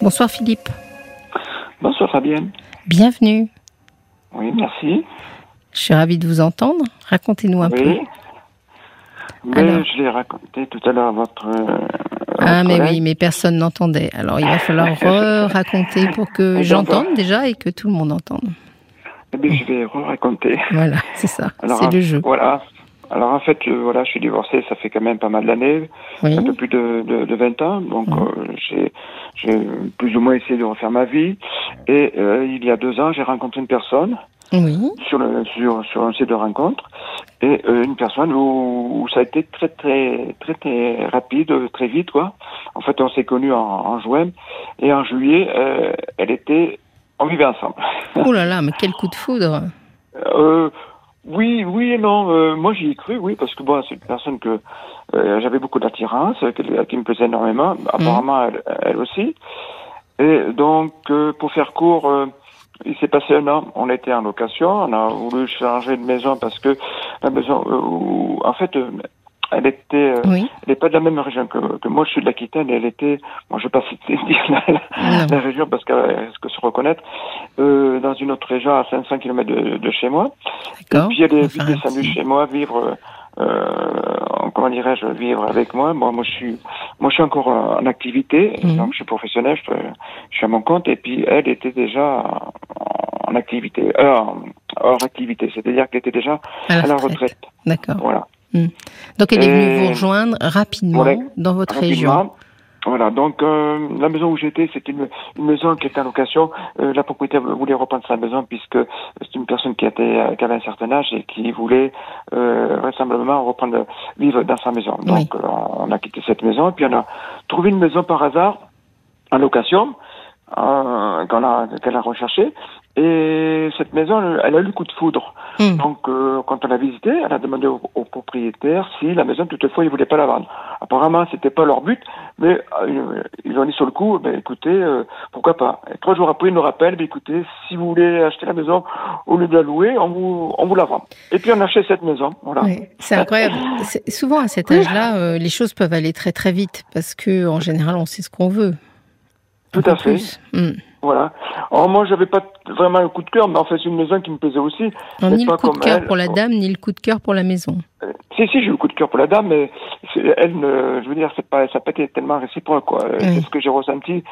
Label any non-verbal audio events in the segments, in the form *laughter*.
Bonsoir Philippe. Bonsoir Fabienne. Bienvenue. Oui, merci. Je suis ravie de vous entendre. Racontez-nous un peu. Mais je l'ai raconté tout à l'heure à votre. euh, Ah, mais collègue. oui, mais personne n'entendait. Alors, il va *laughs* falloir raconter pour que j'entende déjà et que tout le monde entende. Eh bien, je vais raconter. Voilà, c'est ça. C'est le en- jeu. Voilà. Alors, en fait, euh, voilà, je suis divorcé, ça fait quand même pas mal d'années, Oui. un peu plus de, de, de 20 ans. Donc, euh, j'ai j'ai plus ou moins essayé de refaire ma vie. Et euh, il y a deux ans, j'ai rencontré une personne Oui. sur, le, sur, sur un site de rencontre. Et euh, une personne où, où ça a été très, très, très, très rapide, très vite, quoi. En fait, on s'est connus en, en juin. Et en juillet, euh, elle était... On vivait ensemble. Oh là là, mais quel coup de foudre. Euh, oui, oui et non. Euh, moi, j'y ai cru, oui, parce que bon, c'est une personne que euh, j'avais beaucoup d'attirance, euh, qui, qui me plaisait énormément. Apparemment, elle, elle aussi. Et donc, euh, pour faire court, euh, il s'est passé un an. On était en location. On a voulu changer de maison parce que la maison, euh, où, en fait, euh, elle était, euh, Oui. elle n'est pas de la même région que, que moi. Je suis de l'Aquitaine. et Elle était, moi, je vais pas citer *laughs* dire la, la- région parce qu'elle risque de se reconnaître, euh, dans une autre région à 500 km de, de chez moi. Et puis elle est descendue chez moi vivre, euh, comment dirais-je, vivre avec moi. Moi, moi, je suis, moi, je suis encore en activité, Mhm. donc je suis professionnel, je, je suis à mon compte. Et puis elle était déjà en activité, euh, hors activité, c'est-à-dire qu'elle était déjà À la à la retraite. retraite. D'accord. Voilà. Donc, elle est venue vous rejoindre rapidement dans votre région. Rapidement. Voilà, donc euh, la maison où j'étais, c'était une, une maison qui était en location. Euh, la propriétaire voulait reprendre sa maison puisque c'est une personne qui, était, euh, qui avait un certain âge et qui voulait euh, vraisemblablement reprendre vivre dans sa maison. Donc Oui. on a quitté cette maison et puis on a trouvé une maison par hasard en location euh, qu'on a qu'elle a recherchée. Et cette maison, elle, a eu le coup de foudre. Hmm. Donc, euh, quand on l'a visité, elle a demandé au, au propriétaire si la maison, toutefois, ils voulaient pas la vendre. Apparemment, c'était pas leur but, mais euh, ils ont dit sur le coup, ben, écoutez, euh, pourquoi pas. Et trois jours après, ils nous rappellent, ben, écoutez, si vous voulez acheter la maison, au lieu de la louer, on vous, on vous la vend. Et puis, on achète cette maison. Voilà. Oui, c'est incroyable. Souvent à cet âge-là, les choses peuvent aller très très vite parce que en général, on sait ce qu'on veut. Tout à fait. plus. Voilà. Alors, moi, j'avais pas vraiment un coup de cœur, mais en fait, c'est une maison qui me plaisait aussi. Non, ni le coup de cœur pour la dame, ni le coup de cœur pour la maison. Euh, Si, si, j'ai eu le coup de cœur pour la dame, mais elle, ne, je veux dire, c'est pas, ça n'a pas été tellement réciproque, quoi. Euh, Oui. C'est ce que j'ai ressenti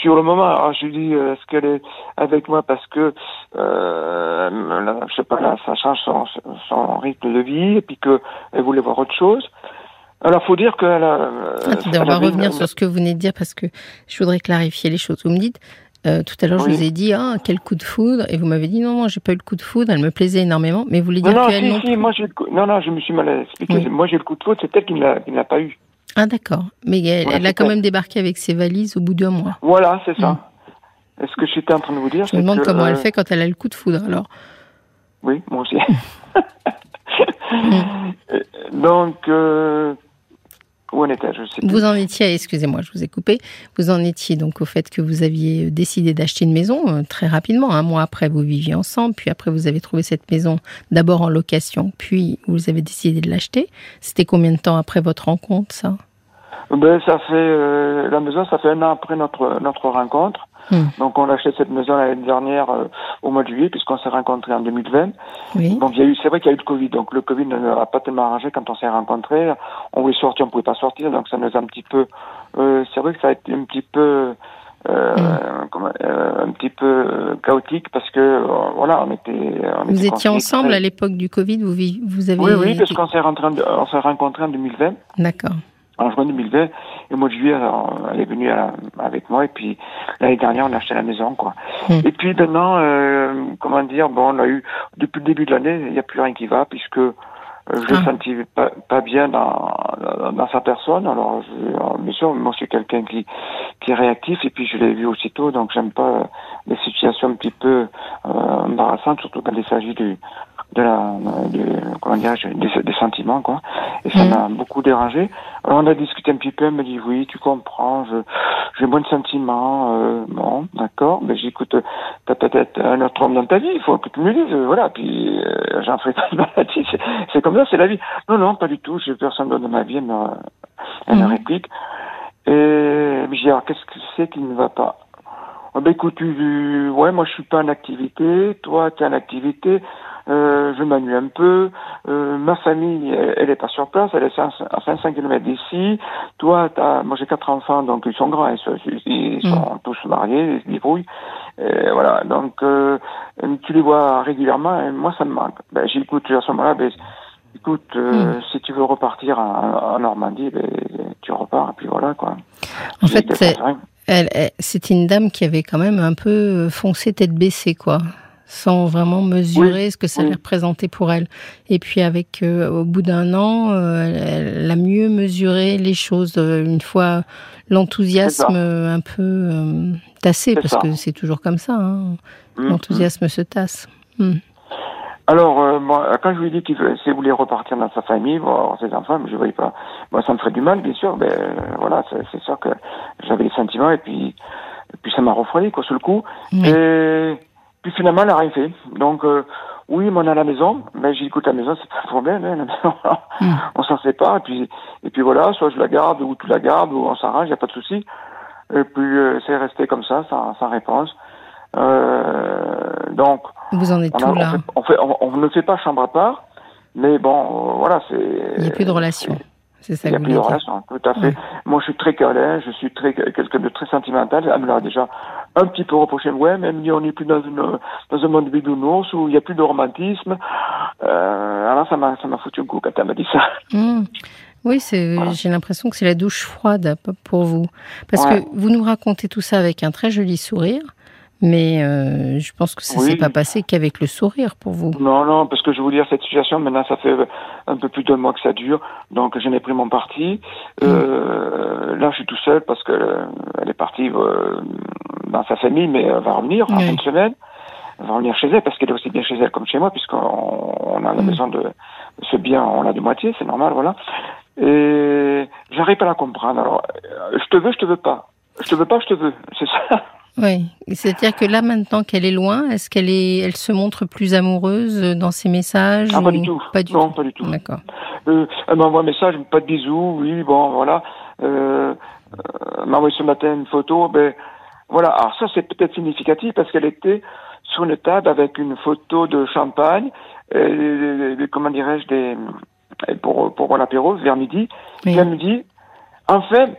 sur le moment. Alors, je lui dis, euh, est-ce qu'elle est avec moi parce que, euh, là, je sais pas, là, ça change son, son rythme de vie, et puis qu'elle voulait voir autre chose. Alors, faut dire qu'elle a... euh, Attendez, on va revenir une- sur ce que vous venez de dire parce que je voudrais clarifier les choses. Vous me dites, euh, tout à l'heure, je Oui. vous ai dit, ah, quel coup de foudre, et vous m'avez dit, non, non, j'ai pas eu le coup de foudre, elle me plaisait énormément, mais vous voulez Non, dire non, qu'elle si, non si, moi j'ai le coup... Non, non, je me suis mal expliqué. Oui. Moi j'ai le coup de faute, c'est elle qui ne l'a pas eu. Ah, d'accord. Mais elle, Voilà, elle a quand même débarqué avec ses valises au bout d'un mois. Voilà, c'est ça. Est-ce que j'étais en train de vous dire. Je me demande que, comment elle euh, fait quand elle a le coup de foudre, alors. Oui, moi aussi. *laughs* Mm. *laughs* Euh, Donc, euh, où en était-je Je sais plus. Vous en étiez, excusez-moi, je vous ai coupé. Vous en étiez donc au fait que vous aviez décidé d'acheter une maison euh, très rapidement. Un mois après, vous viviez ensemble, puis après, vous avez trouvé cette maison d'abord en location, puis vous avez décidé de l'acheter. C'était combien de temps après votre rencontre, ça? Ben, ça fait euh, la maison, ça fait un an après notre notre rencontre. Hmm. Donc, on a acheté cette maison l'année dernière euh, au mois de juillet, puisqu'on s'est rencontrés en 2020. Oui. Donc, il y a eu, c'est vrai qu'il y a eu le Covid. Donc, le Covid ne nous a pas tellement arrangé quand on s'est rencontrés. On voulait sortir, on pouvait pas sortir. Donc, ça nous a un petit peu. euh, c'est vrai que ça a été un petit peu. Euh, euh, un petit peu chaotique parce que voilà on était on Vous était étiez ensemble très- à l'époque du Covid, vous, vous avez... oui oui parce qu'on s'est rencontrés en 2020 D'accord. en juin 2020 au mois de juillet alors, elle est venue à- avec moi et puis l'année dernière on a acheté la maison quoi Hmm. et puis maintenant euh, comment dire bon on a eu depuis le début de l'année il n'y a plus rien qui va puisque euh, je Ah. ne sentis pas, pas bien dans, sa personne alors je, alors, bien sûr moi je suis quelqu'un qui qui est réactif et puis je l'ai vu aussitôt donc j'aime pas euh, les situations un petit peu euh, embarrassantes surtout quand il s'agit du de la de, comment dirais-je des, des sentiments quoi et ça Mhm. m'a beaucoup dérangé alors on a discuté un petit peu elle me dit oui tu comprends je j'ai moins de sentiments euh, bon d'accord mais j'écoute t'as peut-être un autre homme dans ta vie il faut que tu me le dises euh, voilà puis euh, j'en ferai pas de maladie c'est c'est comme ça c'est la vie non non pas du tout j'ai personne dans ma vie elle me, elle me Mhm. réplique Et je dis, alors, qu'est-ce que c'est qui ne va pas? Oh, ben, écoute, tu, ouais, moi je suis pas en activité, toi tu es en activité, euh, je m'ennuie un peu, euh, ma famille, elle, est pas sur place, elle est à 500 km d'ici, toi, as, moi j'ai quatre enfants, donc ils sont grands, ils sont, ils sont tous mariés, ils se débrouillent, et voilà, donc euh, tu les vois régulièrement, et moi ça me manque. Ben, j'écoute à ce moment-là, ben, Écoute, euh, mm. si tu veux repartir en, Normandie, ben, tu repars, et puis voilà, quoi. En fait, c'est une dame qui avait quand même un peu foncé tête baissée, quoi sans vraiment mesurer ce que ça allait représenter pour elle. Et puis avec, euh, au bout d'un an, euh, elle, a mieux mesuré les choses euh, une fois l'enthousiasme un peu tassé, parce que c'est toujours comme ça. Hein. Mm, l'enthousiasme se tasse. Mm. Alors, moi, quand je lui ai dit qu'il voulait repartir dans sa famille, voir ses enfants, je ne voyais pas. Moi, ça me ferait du mal, bien sûr. Mais voilà, c'est sûr que j'avais des sentiments et puis, puis ça m'a refroidi, quoi, sur le coup. Et puis finalement, elle n'a rien fait. Donc, euh, oui, on est à la maison, mais j'ai écoute, la maison, c'est pas un problème, hein, la maison, *laughs* mm. on s'en sépare, et puis, et puis voilà, soit je la garde, ou tu la gardes, ou on s'arrange, il n'y a pas de souci. Et puis, euh, c'est resté comme ça, sans, sans réponse. Euh, donc. Vous en êtes tout là on, fait, on, ne fait pas chambre à part, mais bon, euh, voilà, c'est. Il n'y a plus de relation. C'est ça Il n'y a plus de relation, tout à fait. Moi, je suis très câlin, je suis très quelqu'un de très sentimental. Elle me l'a déjà un petit peu reproché. Ouais, même on n'est plus dans, une, dans un monde bidounours où il n'y a plus de romantisme. Euh, alors, ça m'a, ça m'a foutu un coup quand elle m'a dit ça. Mmh. Oui, c'est, j'ai l'impression que c'est la douche froide pour vous. Parce que vous nous racontez tout ça avec un très joli sourire. Mais euh, je pense que ça ne s'est pas passé qu'avec le sourire pour vous. Non, non, parce que je vais vous dire, cette situation, maintenant, ça fait un peu plus d'un mois que ça dure, donc j'en ai pris mon parti. Mm. Euh, là, je suis tout seul parce que euh, elle est partie euh, dans sa famille, mais elle va revenir en fin de semaine. Elle va revenir chez elle parce qu'elle est aussi bien chez elle comme chez moi, puisqu'on on a la mm. maison de ce bien, on l'a de moitié, c'est normal, voilà. Et j'arrive pas à la comprendre. Alors, euh, je te veux, je te veux pas. Je te veux pas, je te veux. C'est ça. Oui, c'est-à-dire que là maintenant qu'elle est loin, est-ce qu'elle est, elle se montre plus amoureuse dans ses messages Ah pas du tout. Pas du non, tout. pas du tout. D'accord. Euh, elle m'envoie un message, pas de bisous, oui, bon, voilà. Euh, euh, elle m'a envoyé ce matin une photo, ben voilà. Alors ça c'est peut-être significatif parce qu'elle était sur une table avec une photo de champagne, et, comment dirais-je, des pour pour l'apéro vers midi. Et elle me dit, enfin,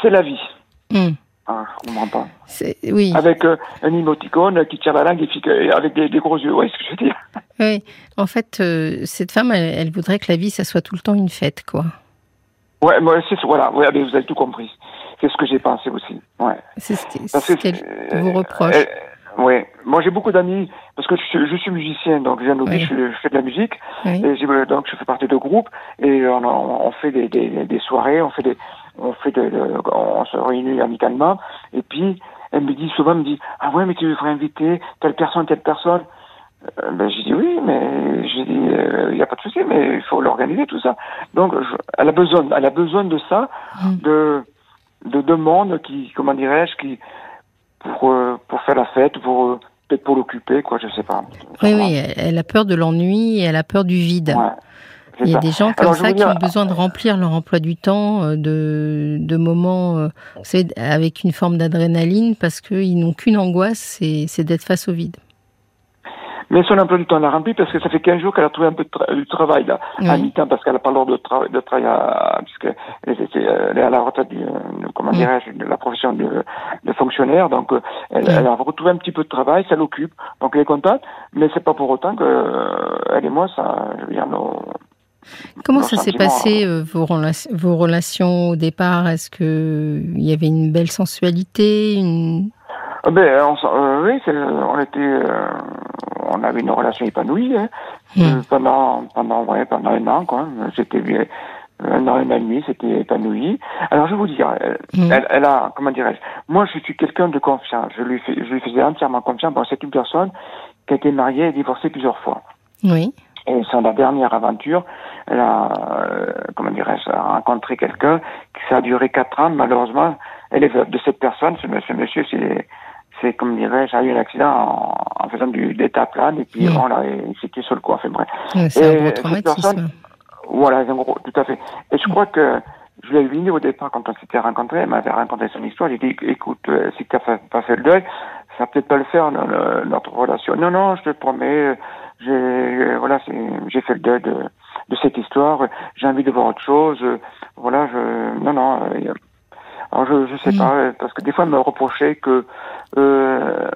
c'est la vie. Hmm. Ah, je comprends pas. Oui. Avec euh, un emoticône qui tire la langue et avec des, gros yeux, oui, ce que je veux dire. *laughs* Oui, en fait, euh, cette femme, elle, voudrait que la vie, ça soit tout le temps une fête, quoi. Ouais, moi, c'est voilà, ouais, vous avez tout compris. C'est ce que j'ai pensé aussi. Ouais. C'est ce qu'elle vous reproche. oui, moi j'ai beaucoup d'amis parce que je, suis musicien, donc j'ai un hobby, je, fais de la musique, et donc je fais partie de groupes et on, on fait des, des, des, soirées, on fait des, on fait de, on se réunit amicalement, et puis elle me dit souvent, elle me dit, ah ouais, mais tu devrais inviter telle personne, telle personne. Euh, ben j'ai dit oui, mais j'ai dit il euh, n'y a pas de souci, mais il faut l'organiser tout ça. Donc elle a besoin, elle a besoin de ça, mm. de de deux mondes qui, comment dirais-je, qui pour euh, pour faire la fête, pour peut-être pour l'occuper, quoi, je sais pas. Oui, oui, elle a peur de l'ennui et elle a peur du vide. Ouais. Il y a des gens comme ça qui ont besoin de remplir leur emploi du temps euh, de, de moments euh, avec une forme d'adrénaline parce qu'ils n'ont qu'une angoisse, c'est d'être face au vide. Mais son emploi du temps, l'a rempli parce que ça fait 15 jours qu'elle a trouvé un peu de, travail là, à mi-temps parce qu'elle n'a pas l'ordre de, travail de travail puisqu'elle est, à la retraite du, comment dirais-je, de la profession de, de fonctionnaire. Donc elle, elle, a retrouvé un petit peu de travail, ça l'occupe. Donc elle est contente, mais c'est pas pour autant que elle et moi, ça, je veux dire, nos, Comment ça s'est passé euh, vos, vos, relations au départ? Est-ce qu'il y avait une belle sensualité une... Ah ben, on, euh, oui, on était, euh, on avait une relation épanouie hein. hmm. pendant pendant ouais, pendant un an quoi. C'était un an et demi, c'était épanoui. Alors je vais vous dire, elle, elle, a, comment dirais-je? Moi, je suis quelqu'un de confiance. Je lui, fais, je lui faisais entièrement confiance. Bon, c'est une personne qui a été mariée et divorcée plusieurs fois. Oui. Et c'est la dernière aventure, elle a, euh, comment dirais-je, rencontré quelqu'un qui ça a duré quatre ans. Malheureusement, elle est de cette personne, ce monsieur, monsieur c'est, c'est comme dirais-je, a eu un accident en, faisant du d'état plane et puis on l'a tué sur le coup. Enfin bref. c'est un gros traumatisme. voilà, un gros, tout à fait. Et je crois que je l'ai dit au départ quand on s'était rencontrés, elle m'avait raconté son histoire. J'ai dit, écoute, euh, si tu n'as pas fait le deuil, ça va peut-être pas le faire notre relation. Non, non, je te promets, j'ai voilà, j'ai fait le deuil de, de cette histoire. J'ai envie de voir autre chose. Voilà, je non, non. alors je je sais pas parce que des fois elle me reprochait que euh,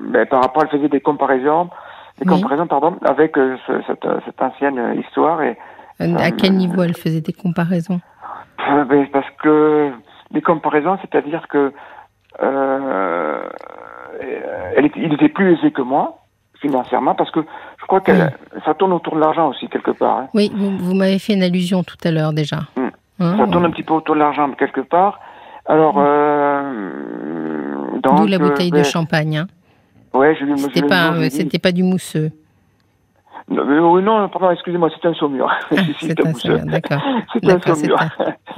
ben, par rapport, elle faisait des comparaisons, des Oui. comparaisons pardon, avec euh, ce- cette, cette ancienne histoire et Euh, À quel niveau elle faisait des comparaisons? Euh, ben, parce que les comparaisons, c'est-à-dire que euh, elle était, il était plus aisé que moi financièrement parce que je crois que ça tourne autour de l'argent aussi quelque part. hein. Oui, vous, vous m'avez fait une allusion tout à l'heure déjà. Mm. Hein, Ça tourne un petit peu autour de l'argent quelque part. Alors, euh, donc, D'où la euh, bouteille de ben, champagne. Hein. Ouais, je, C'était pas, je euh, c'était pas du mousseux. Non, mais non, pardon, excusez-moi, c'est un saumur. Ah, *laughs* c'est un saumur, d'accord. *laughs* C'est un c'est saumur.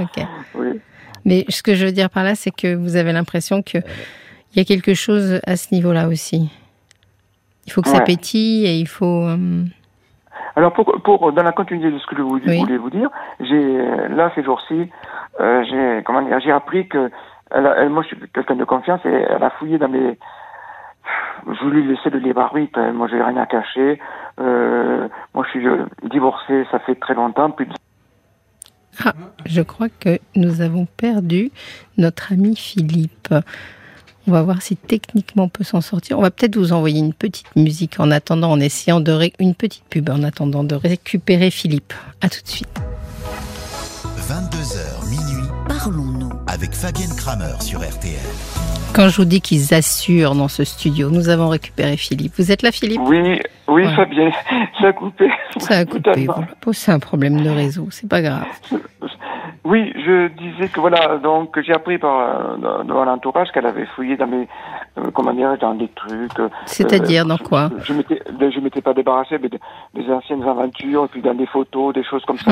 *laughs* oui. Mais ce que je veux dire par là, c'est que vous avez l'impression que il y a quelque chose à ce niveau-là aussi. Il faut que ça Ouais. pétille et il faut. euh, Alors, pour, pour, dans la continuité de ce que je vous- Oui. voulais vous dire, j'ai, là, ces jours-ci, euh, j'ai, comment dire, j'ai appris que, elle, a- elle- moi, je suis quelqu'un de confiance et elle a fouillé dans mes, je lui laisser le libre arbitre. hein. Moi, j'ai rien à cacher. Euh, moi, je suis divorcé, ça fait très longtemps, plus de Ah, je crois que nous avons perdu notre ami Philippe. On va voir si techniquement on peut s'en sortir. On va peut-être vous envoyer une petite musique en attendant, en essayant de ré- une petite pub en attendant de récupérer Philippe. À tout de suite. 22h minuit, Parlons-nous. avec Fabienne Kramer sur RTL. Quand je vous dis qu'ils assurent dans ce studio, nous avons récupéré Philippe. Vous êtes là, Philippe? Oui, oui, Ouais. Fabien, ça a coupé. Ça a coupé. Voilà. C'est un problème de réseau, c'est pas grave. Oui, je disais que voilà, donc j'ai appris par euh, dans, dans l'entourage qu'elle avait fouillé dans mes, euh, comment dire, dans des trucs. euh, C'est-à-dire dans quoi Je m'étais, de- je m'étais pas débarrassé, mais de- des anciennes aventures, et puis dans des photos, des choses comme ça.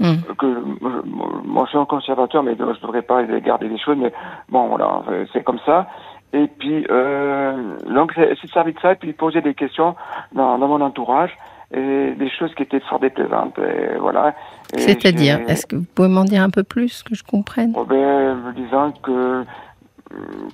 Hum. Que, que moi, je- suis un conservateur, mais je devrais pas garder des choses, mais bon, voilà, euh, c'est comme ça. Et puis, euh, donc, c'est c'est servi de ça, et puis poser des questions dans, dans mon entourage, et des choses qui étaient fort déplaisantes, et voilà. C'est-à-dire, est-ce que vous pouvez m'en dire un peu plus, que je comprenne? Oh ben, disant que,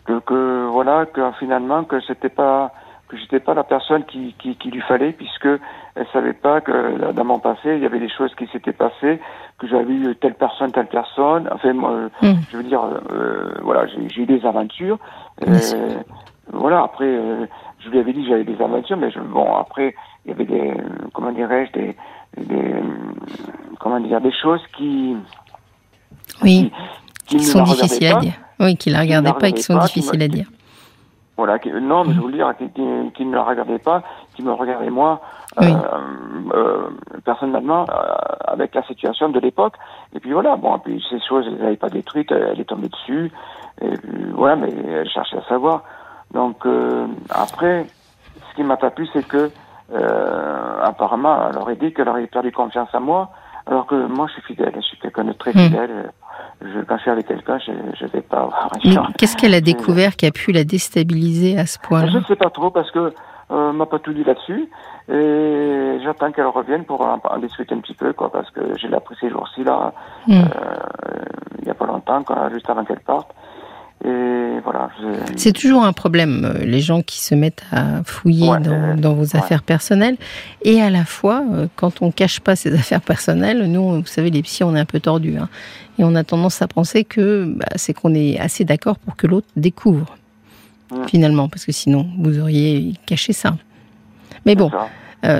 que, que voilà, que finalement, que c'était pas, que j'étais pas la personne qui, qui, qui lui fallait, puisque elle savait pas que dans mon passé, il y avait des choses qui s'étaient passées, que j'avais eu telle personne, telle personne. Enfin, moi, Hum. je veux dire, euh, voilà, j'ai eu des aventures. Euh, voilà, après, euh, je lui avais dit que j'avais des aventures, mais je, bon, après, il y avait des, comment dirais-je, des, des, comment dire, des choses qui, Oui, qui qui sont regardaient difficiles à dire. Oui, qui la regardaient pas et qui sont regardaient pas, difficiles à dire. Voilà, qui- non, mais je veux dire, qui, ne la regardait pas, qui me regardait moi, Oui. euh, euh, personnellement, euh, avec la situation de l'époque. Et puis voilà, bon, puis ces choses, elle n'avait pas détruites, elle, elle est tombée dessus. Et puis, voilà, mais elle cherchait à savoir. Donc euh, après, ce qui m'a pas plu, c'est que euh, apparemment, elle aurait dit qu'elle aurait perdu confiance en moi, alors que moi, je suis fidèle, je suis quelqu'un de très Hmm. fidèle. Je, quand je suis avec quelqu'un, je ne vais pas avoir un Mais qu'est-ce qu'elle a découvert qui a pu la déstabiliser à ce je point-là ne sais pas trop parce que euh, m'a pas tout dit là-dessus et j'attends qu'elle revienne pour en, en discuter un petit peu quoi parce que j'ai appris ces jours-ci là Hmm. euh, il y a pas longtemps quoi, juste avant qu'elle parte et voilà je- C'est toujours un problème, euh, les gens qui se mettent à fouiller Ouais, dans, euh, dans vos affaires personnelles. Et à la fois, euh, quand on cache pas ses *laughs* affaires personnelles, nous, vous savez, les psys, on est un peu tordus. hein. et on a tendance à penser que bah, c'est qu'on est assez d'accord pour que l'autre découvre, finalement, parce que sinon, vous auriez caché ça. Mais bon,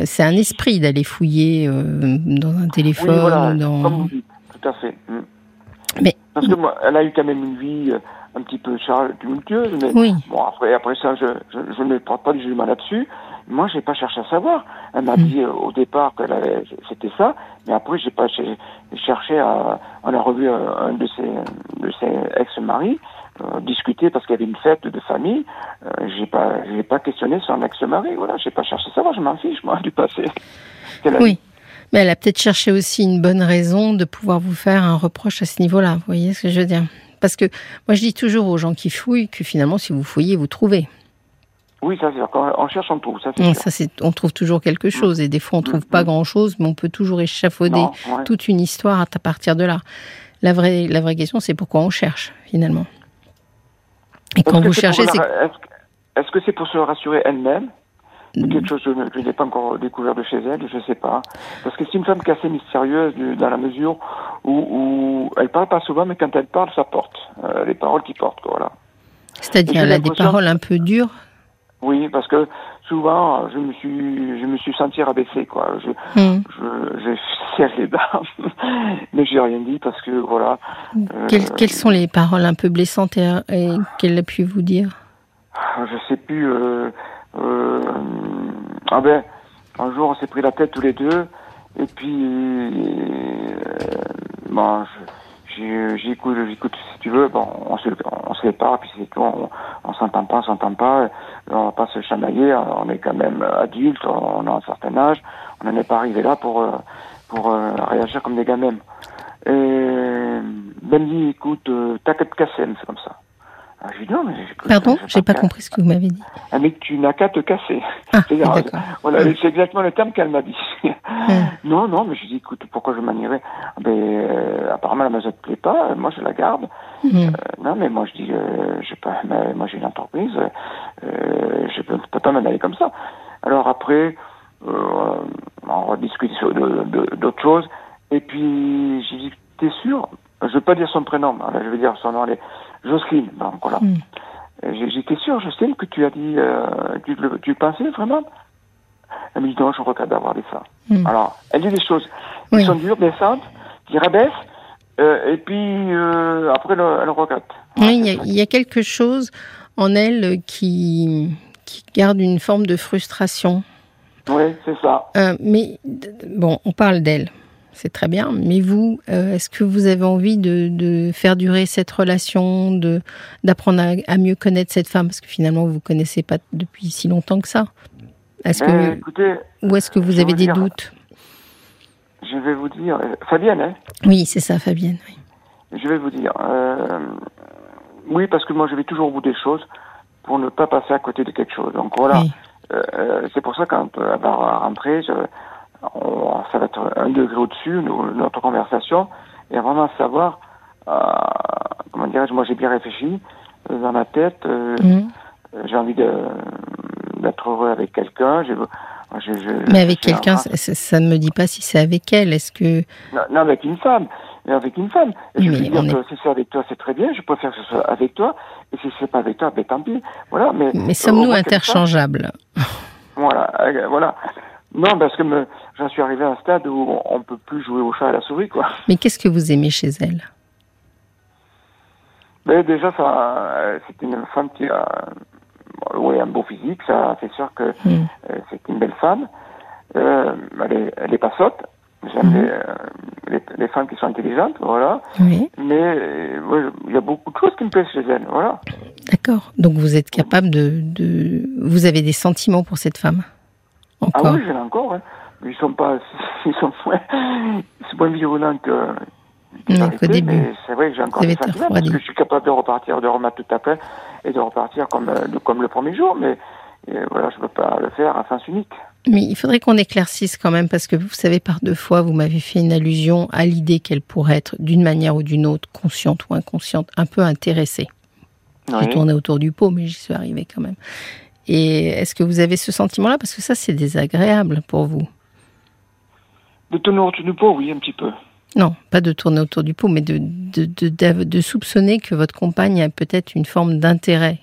c'est euh, un esprit d'aller fouiller euh, dans un téléphone oui voilà ou dans... comme vous dites tout à fait Mm. Mais- parce que moi elle a eu quand même une vie euh, un petit peu tumultueuse mais Oui, Bon, après, après ça, je, je, je ne porte pas du jugement là-dessus. Moi, j'ai pas cherché à savoir. Elle m'a Mm. dit euh, au départ que c'était ça, mais après, j'ai pas ch- cherché à. On a revu euh, un de ses, de ses ex-maris euh, discuter parce qu'il y avait une fête de famille. Euh, j'ai pas, j'ai pas questionné son ex-mari. Voilà, j'ai pas cherché à savoir. Je m'en fiche moi du passé. Oui. Mais elle a peut-être cherché aussi une bonne raison de pouvoir vous faire un reproche à ce niveau-là. Vous voyez ce que je veux dire? Parce que moi, je dis toujours aux gens qui fouillent que finalement, si vous fouillez, vous trouvez. Oui, ça c'est quand on cherche on trouve. Ça ça, c'est, on trouve toujours quelque chose. Et des fois, on trouve pas grand-chose, mais on peut toujours échafauder Non, ouais. toute une histoire à partir de là. La vraie, la vraie question, c'est pourquoi on cherche, finalement? Et quand que vous cherchez, c'est. est-ce que c'est pour se rassurer elle-même? Quelque chose que je, je n'ai pas encore découvert de chez elle, je ne sais pas. Parce que c'est une femme qui est assez mystérieuse du- dans la mesure où, où elle parle pas souvent, mais quand elle parle, ça porte. Euh, les paroles qui portent, quoi, voilà. C'est-à-dire, elle a des paroles un peu dures. Oui, parce que souvent, je me suis, je me suis senti rabaissé, quoi. Je, Hmm. je, j'ai serré les dents, *laughs* mais j'ai rien dit parce que, voilà. euh, Quelles, sont les paroles un peu blessantes et, et qu'elle a pu vous dire? Je sais plus. Euh, ah ben, un jour, on s'est pris la tête tous les deux, et puis, euh, bon, j'écoute, j'écoute si tu veux. Bon, on se, on se sépare, puis c'est tout. On, s'entend pas, on s'entend pas. On va pas se chamailler. On est quand même adultes, on a un certain âge. On n'en est pas arrivé là pour euh, pour euh, réagir comme des gamins. Et Ben écoute, euh, t'as qu'à c'est comme ça. Ah, j'ai dit non, mais Pardon, j'ai pas compris ce que vous m'avez dit. ah, mais tu n'as qu'à te casser. Ah, d'accord. voilà, c'est exactement le terme qu'elle m'a dit. Mm. Non, non, mais je dis, écoute, pourquoi je manierais Ah, ben, euh, apparemment, la maison ne te plaît pas, euh, moi je la garde. Hmm. Euh, non, mais moi je dis, euh, je pas, mais moi j'ai une entreprise, euh, je peux, peux pas m'en aller comme ça. Alors après, euh, on rediscute d'autres choses. Et puis, j'ai dit, t'es sûr? Je veux pas dire son prénom, alors, je vais dire son nom, elle est Jocelyne. Donc voilà. Mm. J'étais sûr, Jocelyne, que tu as dit, euh, tu, le, tu le pensais vraiment? Elle me dit, non, je regrette d'avoir dit ça. Mm. Alors, elle dit des choses Oui. qui sont dures, blessantes, qui rabaissent, euh, et puis euh, après, elle, elle regrette. Oui, il y, a, il y a quelque chose en elle qui, qui garde une forme de frustration. Oui, c'est ça. Mais bon, on parle d'elle, c'est très bien. Mais vous, euh, est-ce que vous avez envie de, de faire durer cette relation, de d'apprendre à, à mieux connaître cette femme, parce que finalement vous connaissez pas depuis si longtemps que ça. Est-ce que écoutez, ou est-ce que vous avez des dire- doutes? je vais vous dire, euh, Fabienne, hein, Oui, c'est ça, Fabienne. oui. je vais vous dire, euh, oui, parce que moi je vais toujours au bout des choses pour ne pas passer à côté de quelque chose. Donc voilà, Oui. Euh, euh, c'est pour ça quand euh, elle va rentrer, je, on, ça va être un degré au-dessus, notre conversation, et vraiment savoir, euh, comment dirais-je, moi j'ai bien réfléchi euh, dans ma tête, euh, Mhm. j'ai envie d'être heureux avec quelqu'un. je- Mais avec quelqu'un, ça, ne me dit pas si c'est avec elle. Est-ce que Non, non, avec une femme. Mais avec une femme. Et je veux dire est- que si c'est avec toi, c'est très bien. Je préfère que ce soit avec toi. Et si c'est pas avec toi, ben tant pis. Voilà. Mais, mais sommes-nous interchangeables? Voilà. voilà. Non, parce que me- j'en suis arrivé à un stade où on peut plus jouer au chat et à la souris, quoi. Mais qu'est-ce que vous aimez chez elle? Mais déjà, ça, euh, c'est une femme qui a bon, ouais, un beau physique. Ça, c'est sûr que Mm. euh, c'est une belle femme. Euh, elle, est, elle est pas sotte. J'aime Mhm. les, euh, les, les femmes qui sont intelligentes, voilà. Oui, Mais euh, il y a beaucoup de choses qui me plaisent chez elle, voilà. d'accord. Donc vous êtes capable de, de... Vous avez des sentiments pour cette femme? Ah Encore? oui, j'en ai encore. Hein. Ils sont pas, *laughs* ils sont moins, c'est moins virulents que. Non, qu'au début. C'est vrai que j'ai encore des sentiments parce que je suis capable de repartir, de remettre tout après et de repartir comme euh, comme le premier jour. Mais voilà, je peux pas le faire à sens unique. Mais il faudrait qu'on éclaircisse quand même, parce que vous savez, par deux fois, vous m'avez fait une allusion à l'idée qu'elle pourrait être, d'une manière ou d'une autre, consciente ou inconsciente, un peu intéressée. J'ai Oui. tourné autour du pot, mais j'y suis arrivée quand même. Et est-ce que vous avez ce sentiment-là? Parce que ça, c'est désagréable pour vous. De tourner autour du pot, oui, un petit peu. Non, pas de tourner autour du pot, mais de, de, de, de soupçonner que votre compagne a peut-être une forme d'intérêt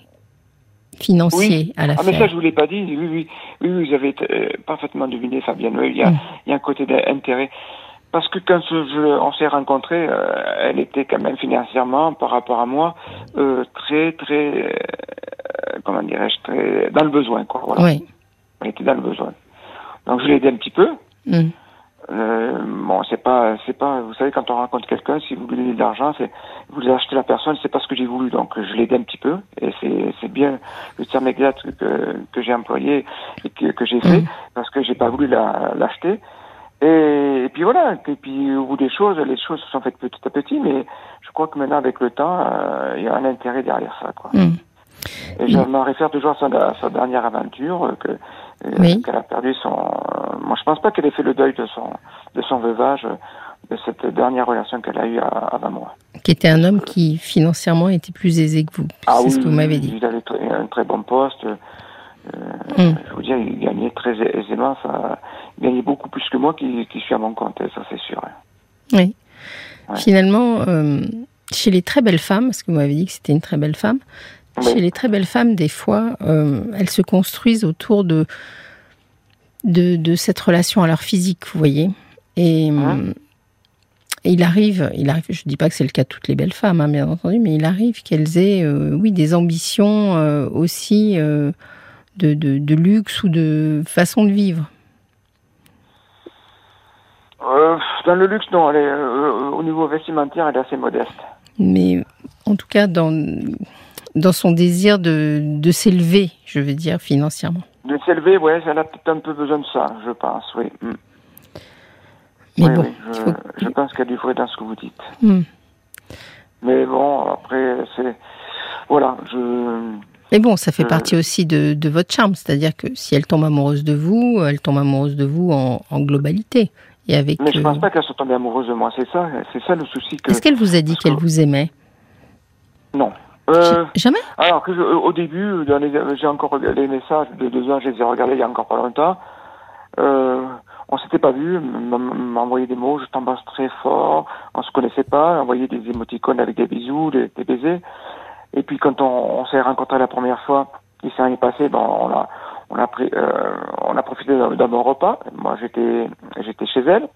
financier à Ah, mais ça, je vous l'ai pas dit. Oui, oui, oui, vous avez euh, parfaitement deviné, Fabienne. Oui, il y a, Mm. il y a un côté d'intérêt. Parce que quand je- on s'est rencontrés, euh, elle était quand même financièrement, par rapport à moi, euh, très, très, comment dirais-je, très dans le besoin, quoi. Voilà. Oui. Elle était dans le besoin. Donc je l'ai aidé un petit peu. Mm. Euh, bon, c'est pas, c'est pas, vous savez, quand on rencontre quelqu'un, si vous lui donnez de l'argent, c'est, vous lui achetez la personne, c'est pas ce que j'ai voulu, donc je l'ai un petit peu, et c'est, c'est bien le terme exact que, que j'ai employé et que, que j'ai fait, parce que j'ai pas voulu la, l'acheter. Et, et puis voilà, et puis au bout des choses, les choses se sont faites petit à petit, mais je crois que maintenant, avec le temps, euh, il y a un intérêt derrière ça, quoi. Mm. Et je me réfère toujours à sa, sa dernière aventure, euh, que, Oui. qu'elle a perdu son. euh, moi, je pense pas qu'elle ait fait le deuil de son, de son veuvage euh, de cette dernière relation qu'elle a eue à- avant moi. Qui était un homme qui financièrement était plus aisé que vous. Ah c'est oui, ce que vous m'avez dit. il avait tr- un très bon poste. euh, Mm. Je vous dis, il gagnait très aisément. Ça, il gagnait beaucoup plus que moi qui, qui suis à mon compte, ça c'est sûr. hein. Oui. Ouais. Finalement, euh, chez les très belles femmes, parce que vous m'avez dit que c'était une très belle femme, Oui. chez les très belles femmes, des fois, euh, elles se construisent autour de, de, de cette relation à leur physique, vous voyez. Et Hein euh, il arrive, il arrive, je ne dis pas que c'est le cas de toutes les belles femmes, hein, bien entendu, mais il arrive qu'elles aient, euh, oui, des ambitions euh, aussi de, de, de luxe ou de façon de vivre. Euh, dans le luxe, non. Elle est, euh, au niveau vestimentaire, elle est assez modeste. mais en tout cas dans, dans son désir de, de s'élever, je veux dire, financièrement. De s'élever, ouais, elle a peut-être un peu besoin de ça, je pense, oui. Mm. Mais oui, bon, oui, je, il faut- je pense qu'il y a du vrai dans ce que vous dites. Hmm. Mais bon, après, c'est... Voilà, je... Mais bon, ça fait Euh. partie aussi de, de votre charme, c'est-à-dire que si elle tombe amoureuse de vous, elle tombe amoureuse de vous en, en globalité. Et avec. Mais je euh, pense pas qu'elle soit tombée amoureuse de moi, c'est ça, c'est ça le souci que... Est-ce qu'elle vous a dit qu'elle que- vous aimait? Non. Euh, Jamais? Alors que je- au début, dans les- j'ai encore les messages de deux ans, je les ai regardés il y a encore pas longtemps. Euh, on s'était pas vu, envoyé des mots, je t'embrasse très fort, on se connaissait pas, envoyé des émoticônes avec des bisous, des, des baisers. Et puis quand on, on s'est rencontrés la première fois, il s'est rien passé, bon, on a, on a pris, euh, on a profité d'un bon repas. Moi, j'étais, j'étais chez elle.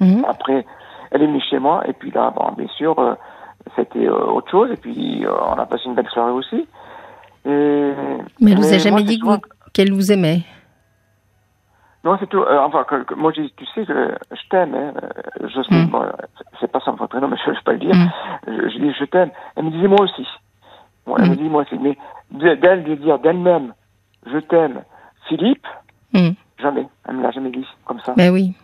Mhm. Après, elle est venue chez moi, et puis là, bon, bien sûr, euh, c'était euh, autre chose, et puis euh, on a passé une belle soirée aussi. Et, Mais elle vous a jamais dit vous- qu'elle vous aimait Non, c'est tout. euh, enfin, que, que- moi, j'ai- tu sais, que je t'aime. Hein, je sais, Mm. bon, c'est pas son vrai prénom, *laughs* mais je ne vais pas le dire. Mm. Je, je dis je t'aime. Elle me disait moi aussi. Bon, elle Mm. me dit moi aussi. Mais de- d'elle de dire d'elle-même, je t'aime, Philippe, Hmm. jamais. Elle me l'a jamais dit comme ça. Ben oui.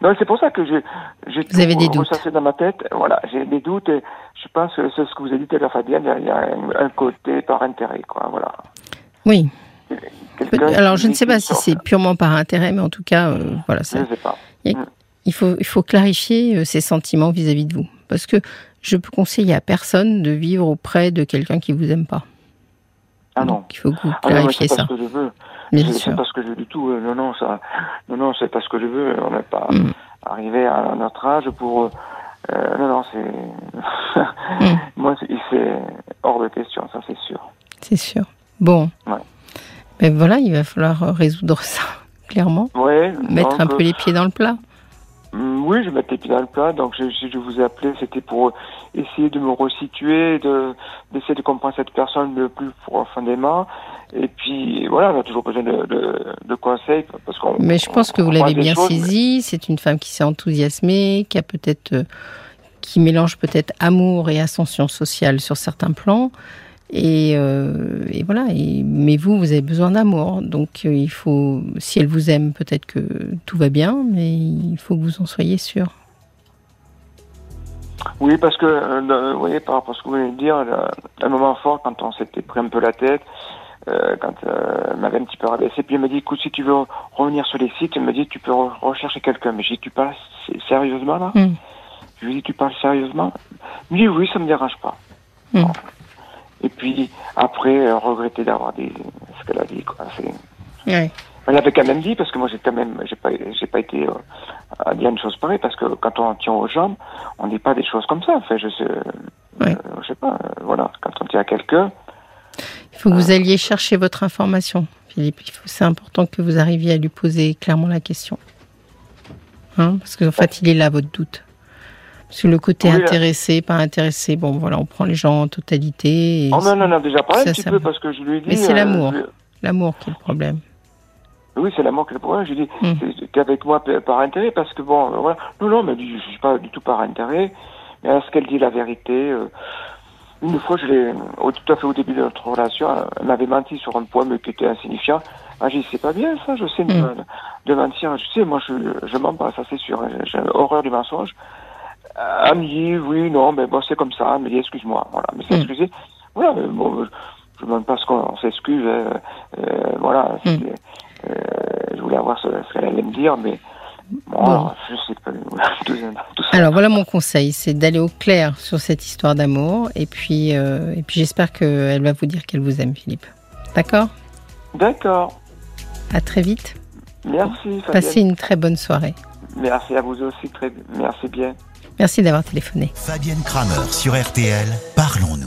Donc c'est pour ça que je, j'ai Vous avez des doutes. dans ma tête. Voilà, j'ai des doutes. Et je pense que c'est ce que vous avez dit tout à l'heure, Fabienne. Il y a, il y a un, côté par intérêt, quoi. Voilà. Oui. Alors, je ne sais pas si c'est purement par intérêt, mais en tout cas, euh, voilà, Je ça, ne sais pas. il faut, il faut clarifier euh, ses sentiments vis-à-vis de vous. Parce que je peux conseiller à personne de vivre auprès de quelqu'un qui vous aime pas. Ah non. Donc, il faut que vous Ah non, clarifiez c'est pas ça. ce que je veux. Bien C'est- pas ce que je veux du tout. euh, Non, non, ça, non, non, c'est pas ce que je veux. On n'est pas Mm. arrivé à notre âge pour. euh, euh, non, non, c'est. *laughs* Mm. Moi, c'est- hors de question, ça, c'est sûr. C'est sûr. Bon. Ouais. Ben voilà, il va falloir résoudre ça, *laughs* clairement. Ouais. Mettre donc, un peu les pieds dans le plat. Oui, je mettais les dans le plat. Donc, je- vous ai appelé, c'était pour essayer de me resituer, de d'essayer de comprendre cette personne le plus profondément. Et puis, voilà, on a toujours besoin de, de, de conseils parce qu'on. Mais je pense que vous l'avez bien choses, mais- saisi. C'est une femme qui s'est enthousiasmée, qui a peut-être, euh, qui mélange peut-être amour et ascension sociale sur certains plans. Et, euh, et voilà. Et- mais vous, vous avez besoin d'amour. Donc euh, il faut, si elle vous aime, peut-être que tout va bien, mais il faut que vous en soyez sûr. Oui, parce que, euh, vous voyez, par rapport à ce que vous venez de dire, un moment fort, quand on s'était pris un peu la tête, euh, quand elle m'avait un petit peu rabaissé, puis elle m'a dit, écoute, si tu veux revenir sur les sites, elle me dit, tu peux re- rechercher quelqu'un. Mais j'ai dit, tu parles sérieusement, là? Mm. Je lui ai dit, tu parles sérieusement? Me dit, oui, ça me dérange pas. Mm. Bon. Et puis, après, euh, regretter d'avoir dit ce qu'elle a dit, quoi. Ouais. Elle l'avait quand même dit parce que moi j'ai quand même j'ai pas j'ai pas été euh, à dire une chose pareille parce que quand on tient aux jambes on dit pas des choses comme ça enfin je sais Ouais. euh, je sais pas euh, voilà quand on tient à quelqu'un Il faut que vous alliez chercher votre information, Philippe. C'est important que vous arriviez à lui poser clairement la question. Hein, parce qu'en fait, il est là, votre doute. Parce que le côté Oui, là. intéressé, pas intéressé, bon, voilà, on prend les gens en totalité. et oh mais on en a déjà parlé ça, un petit ça peu parce que je lui ai dit Mais c'est euh, l'amour. je- l'amour qui est le problème. oui c'est l'amour qui est le problème je lui ai dit Mm. c'est- t'es avec moi par intérêt parce que bon euh, voilà non non mais je suis pas du tout par intérêt mais est-ce qu'elle dit la vérité euh, une fois, je l'ai, tout à fait au début de notre relation, elle m'avait menti sur un poème qui était insignifiant. Ah, j'ai dit, c'est pas bien ça, je sais de, Mm. de mentir. Je sais, moi, je, je mens pas, ça c'est sûr. J'ai horreur du mensonge. Elle me dit, oui, non, mais bon, c'est comme ça. Elle me dit, excuse-moi. Voilà, mais c'est Mm. excusé. Voilà, mais bon, je ne demande pas ce qu'on s'excuse. euh, euh, voilà, Mm. euh, je voulais avoir ce, ce qu'elle allait me dire, mais Bon, Bon. je sais pas. *laughs* tout ça, tout ça. Alors voilà mon conseil, c'est d'aller au clair sur cette histoire d'amour et puis, et puis j'espère qu'elle va vous dire qu'elle vous aime, Philippe. D'accord? D'accord. À très vite. Merci, Fabienne. Passez une très bonne soirée. Merci à vous aussi. Très... Merci bien. Merci d'avoir téléphoné. Fabienne Kramer sur RTL. Parlons-nous.